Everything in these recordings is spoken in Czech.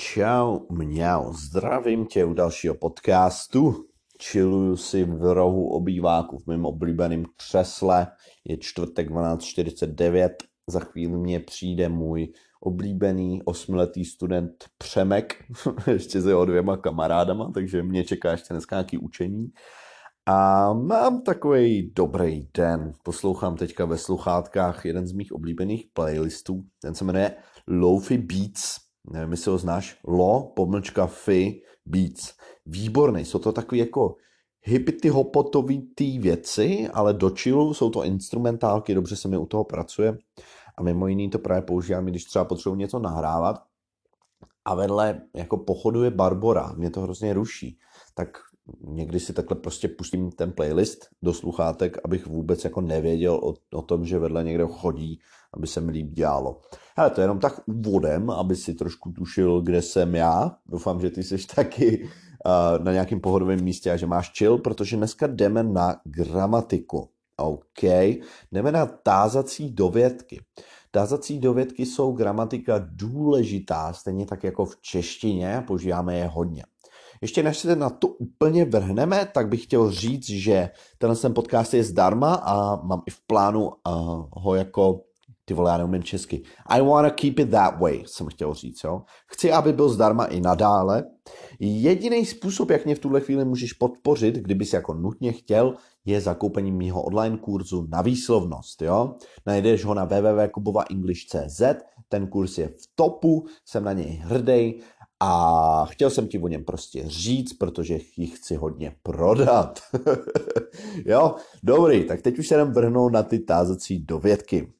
Čau, mňau, zdravím tě u dalšího podcastu. Čiluju si v rohu obýváku v mém oblíbeném křesle. Je čtvrtek 12.49. Za chvíli mě přijde můj oblíbený osmiletý student Přemek, ještě se jeho dvěma kamarádama, takže mě čeká ještě dneska nějaký učení. A mám takový dobrý den. Poslouchám teďka ve sluchátkách jeden z mých oblíbených playlistů. Ten se jmenuje Lofi Beats nevím, jestli ho znáš, Lo, pomlčka Fi, Beats. Výborný, jsou to takový jako hippity hopotový ty věci, ale do chillu jsou to instrumentálky, dobře se mi u toho pracuje. A mimo jiný to právě používám, když třeba potřebuji něco nahrávat. A vedle jako pochoduje Barbora, mě to hrozně ruší, tak někdy si takhle prostě pustím ten playlist do sluchátek, abych vůbec jako nevěděl o, o tom, že vedle někdo chodí, aby se mi líp dělalo. Hele, to je jenom tak úvodem, aby si trošku tušil, kde jsem já. Doufám, že ty jsi taky na nějakém pohodovém místě a že máš chill, protože dneska jdeme na gramatiku. OK, jdeme na tázací dovědky. Tázací dovědky jsou gramatika důležitá, stejně tak jako v češtině, používáme je hodně. Ještě než se na to úplně vrhneme, tak bych chtěl říct, že tenhle ten podcast je zdarma a mám i v plánu uh, ho jako ty vole, já neumím česky. I wanna keep it that way, jsem chtěl říct, jo. Chci, aby byl zdarma i nadále. Jediný způsob, jak mě v tuhle chvíli můžeš podpořit, kdyby si jako nutně chtěl, je zakoupení mýho online kurzu na výslovnost, jo. Najdeš ho na www.kubovaenglish.cz, ten kurz je v topu, jsem na něj hrdý a chtěl jsem ti o něm prostě říct, protože ji chci hodně prodat. jo, dobrý, tak teď už se jdem vrhnout na ty tázací dovědky.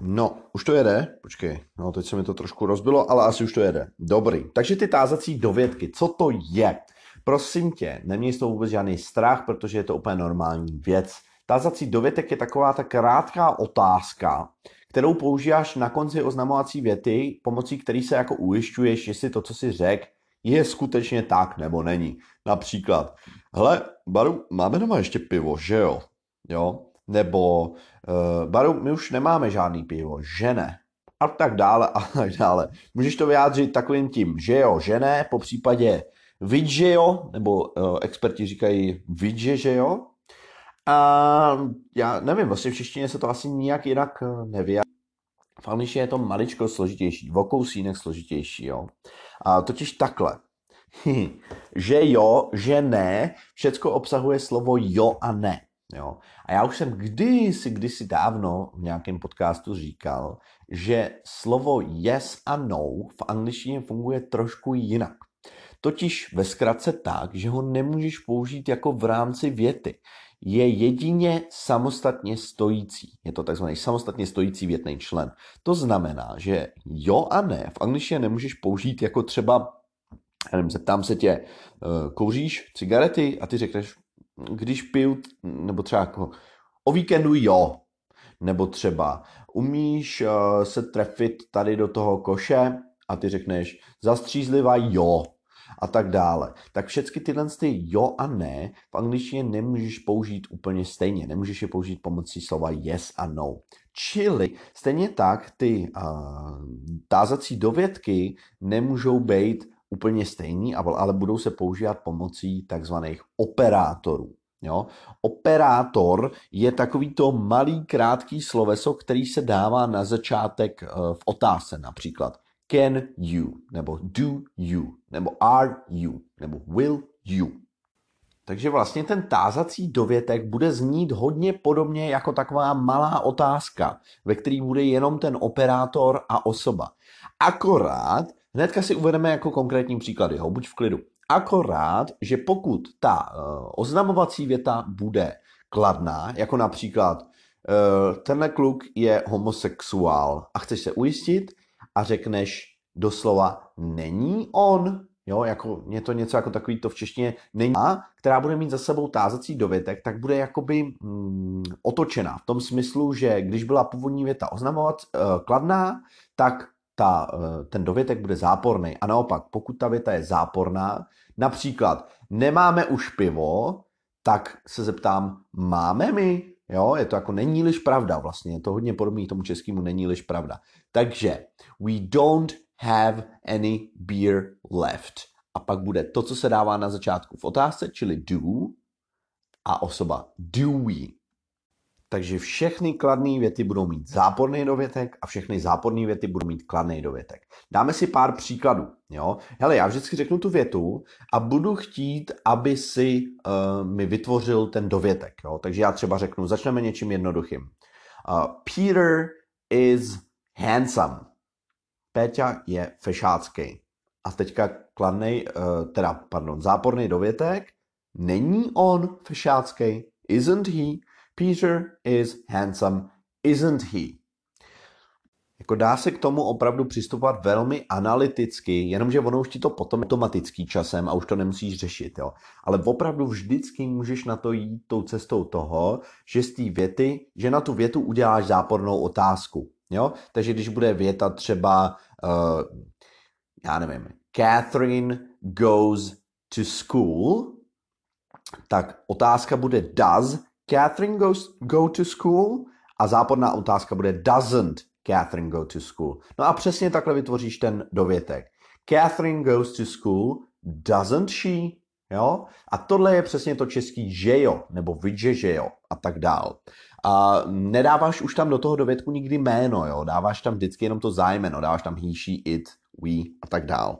No, už to jede. Počkej, no teď se mi to trošku rozbilo, ale asi už to jede. Dobrý. Takže ty tázací dovědky, co to je? Prosím tě, neměj z toho vůbec žádný strach, protože je to úplně normální věc. Tázací dovětek je taková ta krátká otázka, kterou používáš na konci oznamovací věty, pomocí který se jako ujišťuješ, jestli to, co si řek, je skutečně tak nebo není. Například, hele, Baru, máme doma ještě pivo, že jo? Jo? Nebo, uh, Baru, my už nemáme žádný pivo, že ne? A tak dále, a tak dále. Můžeš to vyjádřit takovým tím, že jo, že ne, po případě vid, že jo, nebo uh, experti říkají vid, že jo, a já nevím, vlastně v češtině se to asi nijak jinak eh, nevyjádří. V angličtině je to maličko složitější, v kousínek složitější, jo. A totiž takhle. že jo, že ne, všecko obsahuje slovo jo a ne. Jo. A já už jsem kdysi, kdysi dávno v nějakém podcastu říkal, že slovo yes a no v angličtině funguje trošku jinak. Totiž ve zkratce tak, že ho nemůžeš použít jako v rámci věty je jedině samostatně stojící. Je to takzvaný samostatně stojící větný člen. To znamená, že jo a ne v angličtině nemůžeš použít jako třeba, já nevím, zeptám se tě, eh, kouříš cigarety a ty řekneš, když piju, nebo třeba jako o víkendu jo, nebo třeba umíš uh, se trefit tady do toho koše a ty řekneš zastřízlivá jo, a tak dále. Tak všechny tyhle ty jo a ne v angličtině nemůžeš použít úplně stejně. Nemůžeš je použít pomocí slova yes a no. Čili stejně tak ty uh, tázací dovědky nemůžou být úplně stejný, ale budou se používat pomocí takzvaných operátorů. Jo? Operátor je takový to malý krátký sloveso, který se dává na začátek v otázce například can you, nebo do you, nebo are you, nebo will you. Takže vlastně ten tázací dovětek bude znít hodně podobně jako taková malá otázka, ve který bude jenom ten operátor a osoba. Akorát, hnedka si uvedeme jako konkrétní příklady, ho, buď v klidu. Akorát, že pokud ta uh, oznamovací věta bude kladná, jako například uh, tenhle kluk je homosexuál a chceš se ujistit, a řekneš doslova není on, jo, jako je to něco jako takový to v češtině není a, která bude mít za sebou tázací dovětek, tak bude jakoby mm, otočená v tom smyslu, že když byla původní věta oznamovat uh, kladná, tak ta, uh, ten dovětek bude záporný. A naopak, pokud ta věta je záporná, například nemáme už pivo, tak se zeptám, máme my? Jo, je to jako není-liž pravda vlastně, je to hodně podobný tomu českému není-liž pravda. Takže we don't have any beer left. A pak bude to, co se dává na začátku v otázce, čili do a osoba do we. Takže všechny kladné věty budou mít záporný dovětek a všechny záporné věty budou mít kladný dovětek. Dáme si pár příkladů. Jo? Hele, já vždycky řeknu tu větu a budu chtít, aby si uh, mi vytvořil ten dovětek. Jo? Takže já třeba řeknu, začneme něčím jednoduchým. Uh, Peter is handsome. Péťa je fešácký. A teďka kladnej, uh, teda, pardon, záporný dovětek. Není on fešácký? Isn't he? Peter is handsome, isn't he? Jako dá se k tomu opravdu přistupovat velmi analyticky, jenomže ono už ti to potom automatický časem a už to nemusíš řešit. Jo. Ale opravdu vždycky můžeš na to jít tou cestou toho, že z té věty, že na tu větu uděláš zápornou otázku. Jo? Takže když bude věta třeba, uh, já nevím, Catherine goes to school, tak otázka bude does Catherine goes, go to school? A záporná otázka bude doesn't Catherine go to school? No a přesně takhle vytvoříš ten dovětek. Catherine goes to school, doesn't she? Jo? A tohle je přesně to český že jo, nebo vidže že jo, a tak dál. A nedáváš už tam do toho dovětku nikdy jméno, jo? dáváš tam vždycky jenom to zájmeno, dáváš tam he, she, it, we a tak dál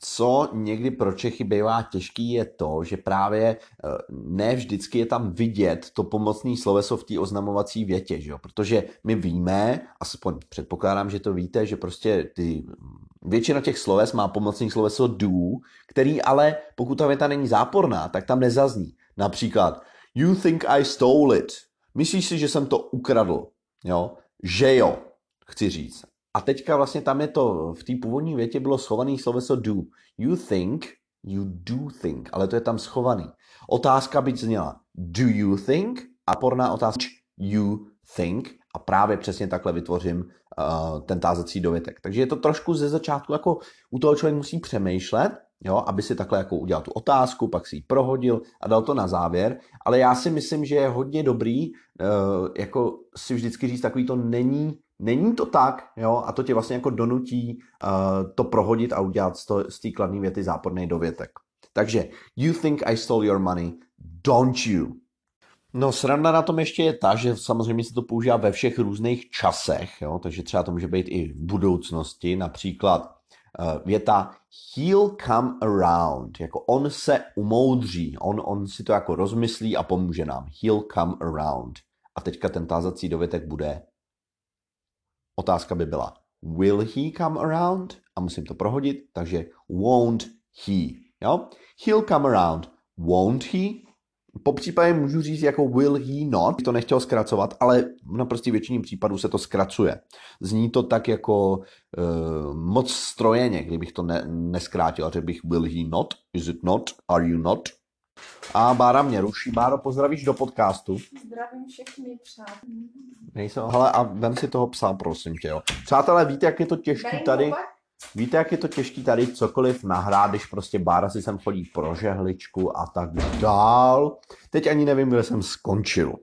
co někdy pro Čechy bývá těžký, je to, že právě eh, ne vždycky je tam vidět to pomocné sloveso v té oznamovací větě, že jo? protože my víme, aspoň předpokládám, že to víte, že prostě ty, většina těch sloves má pomocný sloveso do, který ale, pokud ta věta není záporná, tak tam nezazní. Například, you think I stole it. Myslíš si, že jsem to ukradl? Jo? Že jo, chci říct. A teďka vlastně tam je to, v té původní větě bylo schovaný sloveso do. You think, you do think, ale to je tam schovaný. Otázka by zněla, do you think? A porná otázka, you think? A právě přesně takhle vytvořím uh, ten tázací dovětek. Takže je to trošku ze začátku, jako u toho člověk musí přemýšlet, jo, aby si takhle jako udělal tu otázku, pak si ji prohodil a dal to na závěr. Ale já si myslím, že je hodně dobrý uh, jako si vždycky říct takový to není Není to tak, jo, a to tě vlastně jako donutí uh, to prohodit a udělat z té kladné věty záporný dovětek. Takže, you think I stole your money, don't you? No, sranda na tom ještě je ta, že samozřejmě se to používá ve všech různých časech, jo, takže třeba to může být i v budoucnosti, například uh, věta he'll come around, jako on se umoudří, on, on si to jako rozmyslí a pomůže nám. He'll come around. A teďka ten tázací dovětek bude Otázka by byla, will he come around? A musím to prohodit, takže won't he. Jo? He'll come around. Won't he? Po případě můžu říct jako will he not, to nechtěl zkracovat, ale na prostě většině případů se to zkracuje. Zní to tak jako uh, moc strojeně, kdybych to ne, neskrátil, že bych will he not, is it not, are you not, a Bára mě ruší. Báro, pozdravíš do podcastu. Zdravím všechny přátelé. Nejsem, hele, a vem si toho psa, prosím tě, jo. Přátelé, víte, jak je to těžký tady? Víte, jak je to těžký tady cokoliv nahrát, když prostě Bára si sem chodí pro žehličku a tak dál. Teď ani nevím, kde jsem skončil.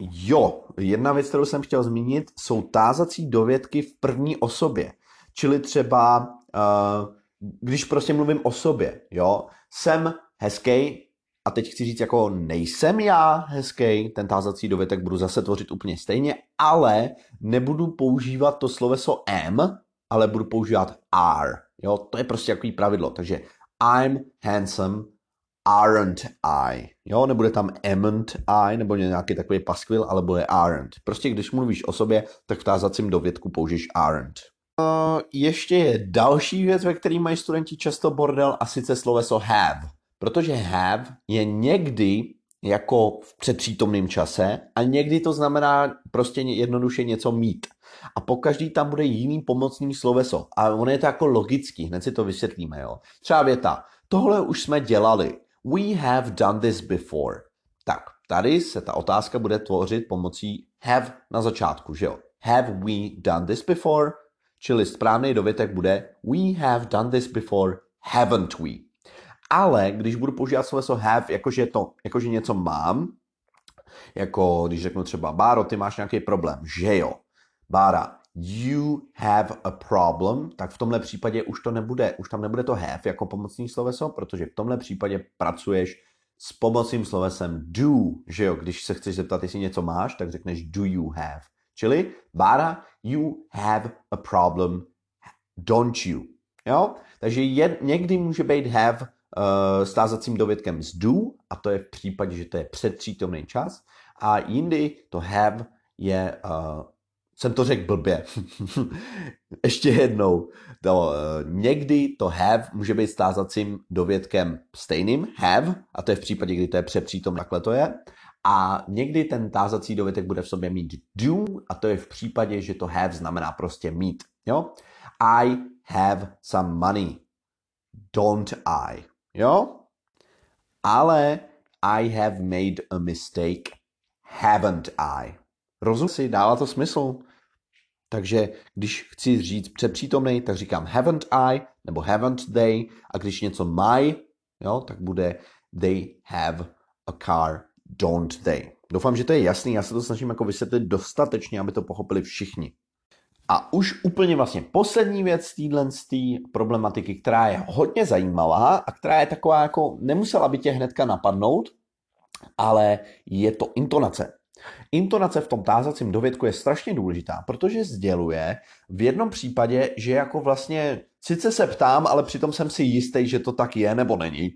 Jo, jedna věc, kterou jsem chtěl zmínit, jsou tázací dovědky v první osobě. Čili třeba, uh, když prostě mluvím o sobě, jo, jsem hezký, a teď chci říct, jako nejsem já hezký, ten tázací dovětek budu zase tvořit úplně stejně, ale nebudu používat to sloveso am, ale budu používat are. Jo, to je prostě jaký pravidlo. Takže I'm handsome, aren't I. Jo, nebude tam amn't I, nebo nějaký takový paskvil, ale bude aren't. Prostě když mluvíš o sobě, tak v tázacím dovědku použiješ aren't. Uh, ještě je další věc, ve které mají studenti často bordel, a sice sloveso have. Protože have je někdy jako v předpřítomném čase a někdy to znamená prostě jednoduše něco mít. A po každý tam bude jiný pomocný sloveso. A ono je to jako logický, hned si to vysvětlíme. Jo? Třeba věta, tohle už jsme dělali. We have done this before. Tak, tady se ta otázka bude tvořit pomocí have na začátku, že jo? Have we done this before? Čili správný dovětek bude We have done this before, haven't we? Ale když budu používat sloveso have, jakože, to, jakože něco mám, jako když řeknu třeba Báro, ty máš nějaký problém, že jo. Bára, you have a problem, tak v tomhle případě už to nebude, už tam nebude to have jako pomocný sloveso, protože v tomhle případě pracuješ s pomocným slovesem do, že jo, když se chceš zeptat, jestli něco máš, tak řekneš do you have. Čili, Bára, you have a problem, don't you? Jo? Takže je, někdy může být have uh, stázacím dovědkem z do, a to je v případě, že to je předpřítomný čas, a jindy to have je, uh, jsem to řekl blbě, ještě jednou, to, uh, někdy to have může být stázacím dovědkem stejným, have, a to je v případě, kdy to je přepřítomný, takhle to je, a někdy ten tázací dovětek bude v sobě mít do, a to je v případě, že to have znamená prostě mít. Jo? I have some money. Don't I? Jo? Ale I have made a mistake. Haven't I? Rozum si, dává to smysl. Takže když chci říct přepřítomný, tak říkám haven't I nebo haven't they a když něco mají, jo, tak bude they have a car, don't they. Doufám, že to je jasný, já se to snažím jako vysvětlit dostatečně, aby to pochopili všichni. A už úplně vlastně poslední věc téhle problematiky, která je hodně zajímavá a která je taková jako, nemusela by tě hnedka napadnout, ale je to intonace. Intonace v tom tázacím dovědku je strašně důležitá, protože sděluje v jednom případě, že jako vlastně sice se ptám, ale přitom jsem si jistý, že to tak je nebo není.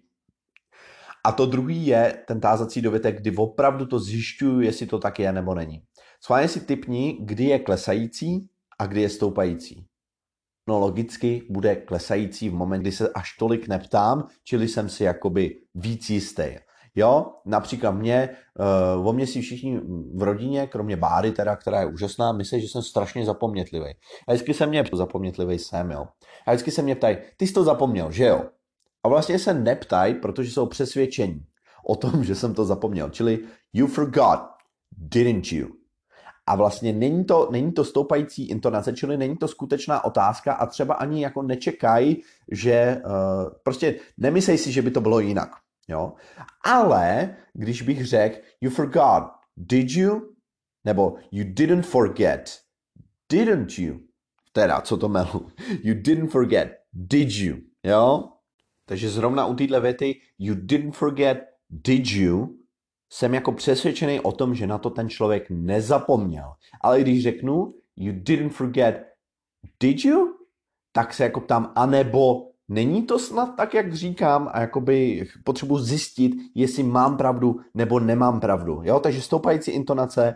A to druhý je ten tázací dovětek, kdy opravdu to zjišťuju, jestli to tak je nebo není. Schválně si typni, kdy je klesající a kdy je stoupající. No logicky bude klesající v moment, kdy se až tolik neptám, čili jsem si jakoby víc jistý. Jo, například mě, uh, o mě si všichni v rodině, kromě Báry teda, která je úžasná, myslí, že jsem strašně zapomnětlivý. A vždycky se mě zapomnětlivý jsem, jo. A vždycky se mě ptají, ty jsi to zapomněl, že jo? A vlastně se neptají, protože jsou přesvědčení o tom, že jsem to zapomněl. Čili you forgot, didn't you? A vlastně není to, není to stoupající intonace, čili není to skutečná otázka a třeba ani jako nečekají, že uh, prostě nemyslej si, že by to bylo jinak. Jo? Ale když bych řekl, you forgot, did you? Nebo you didn't forget, didn't you? Teda, co to melu? You didn't forget, did you? Jo? Takže zrovna u téhle věty you didn't forget, did you? Jsem jako přesvědčený o tom, že na to ten člověk nezapomněl. Ale když řeknu you didn't forget, did you? Tak se jako ptám, anebo není to snad tak, jak říkám a jakoby potřebuji zjistit, jestli mám pravdu nebo nemám pravdu. Jo? Takže stoupající intonace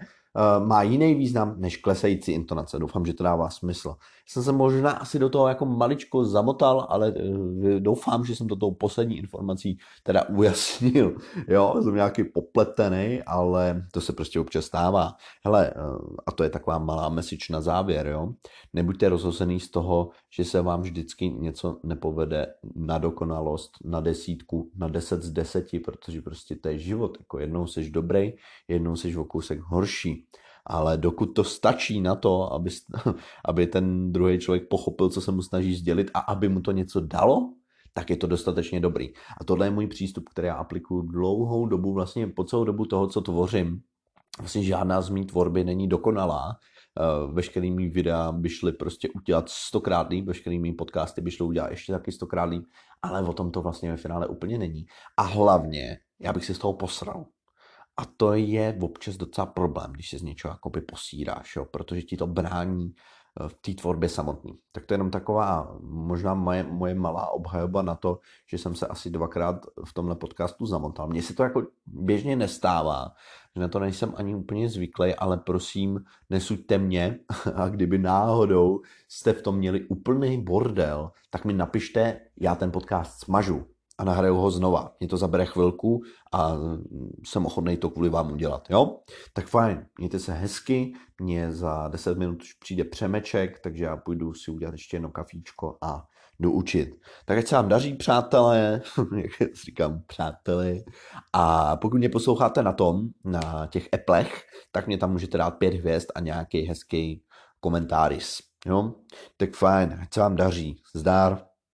má jiný význam než klesající intonace. Doufám, že to dává smysl. Jsem se možná asi do toho jako maličko zamotal, ale uh, doufám, že jsem to tou poslední informací teda ujasnil. Jo, jsem nějaký popletený, ale to se prostě občas stává. Hele, uh, a to je taková malá message na závěr, jo. Nebuďte rozhozený z toho, že se vám vždycky něco nepovede na dokonalost, na desítku, na deset z deseti, protože prostě to je život. Jako jednou jsi dobrý, jednou jsi o kousek horší ale dokud to stačí na to, aby, aby ten druhý člověk pochopil, co se mu snaží sdělit a aby mu to něco dalo, tak je to dostatečně dobrý. A tohle je můj přístup, který já aplikuju dlouhou dobu, vlastně po celou dobu toho, co tvořím. Vlastně žádná z mý tvorby není dokonalá, Uh, veškerý mý videa by šly prostě udělat stokrát líp, veškerý mý podcasty by šly udělat ještě taky stokrát líp, ale o tom to vlastně ve finále úplně není. A hlavně, já bych si z toho posral. A to je občas docela problém, když se z něčeho jakoby posíráš, jo? protože ti to brání eh, v té tvorbě samotný. Tak to je jenom taková možná moje, moje malá obhajoba na to, že jsem se asi dvakrát v tomhle podcastu zamotal. Mně se to jako běžně nestává, že na to nejsem ani úplně zvyklý, ale prosím, nesuďte mě a kdyby náhodou jste v tom měli úplný bordel, tak mi napište, já ten podcast smažu a nahraju ho znova. Mě to zabere chvilku a jsem ochotný to kvůli vám udělat, jo? Tak fajn, mějte se hezky, mě za 10 minut už přijde přemeček, takže já půjdu si udělat ještě jedno kafíčko a jdu učit. Tak ať se vám daří, přátelé, jak říkám, přátelé. A pokud mě posloucháte na tom, na těch Applech, tak mě tam můžete dát pět hvězd a nějaký hezký komentář. Jo? Tak fajn, ať se vám daří. Zdar.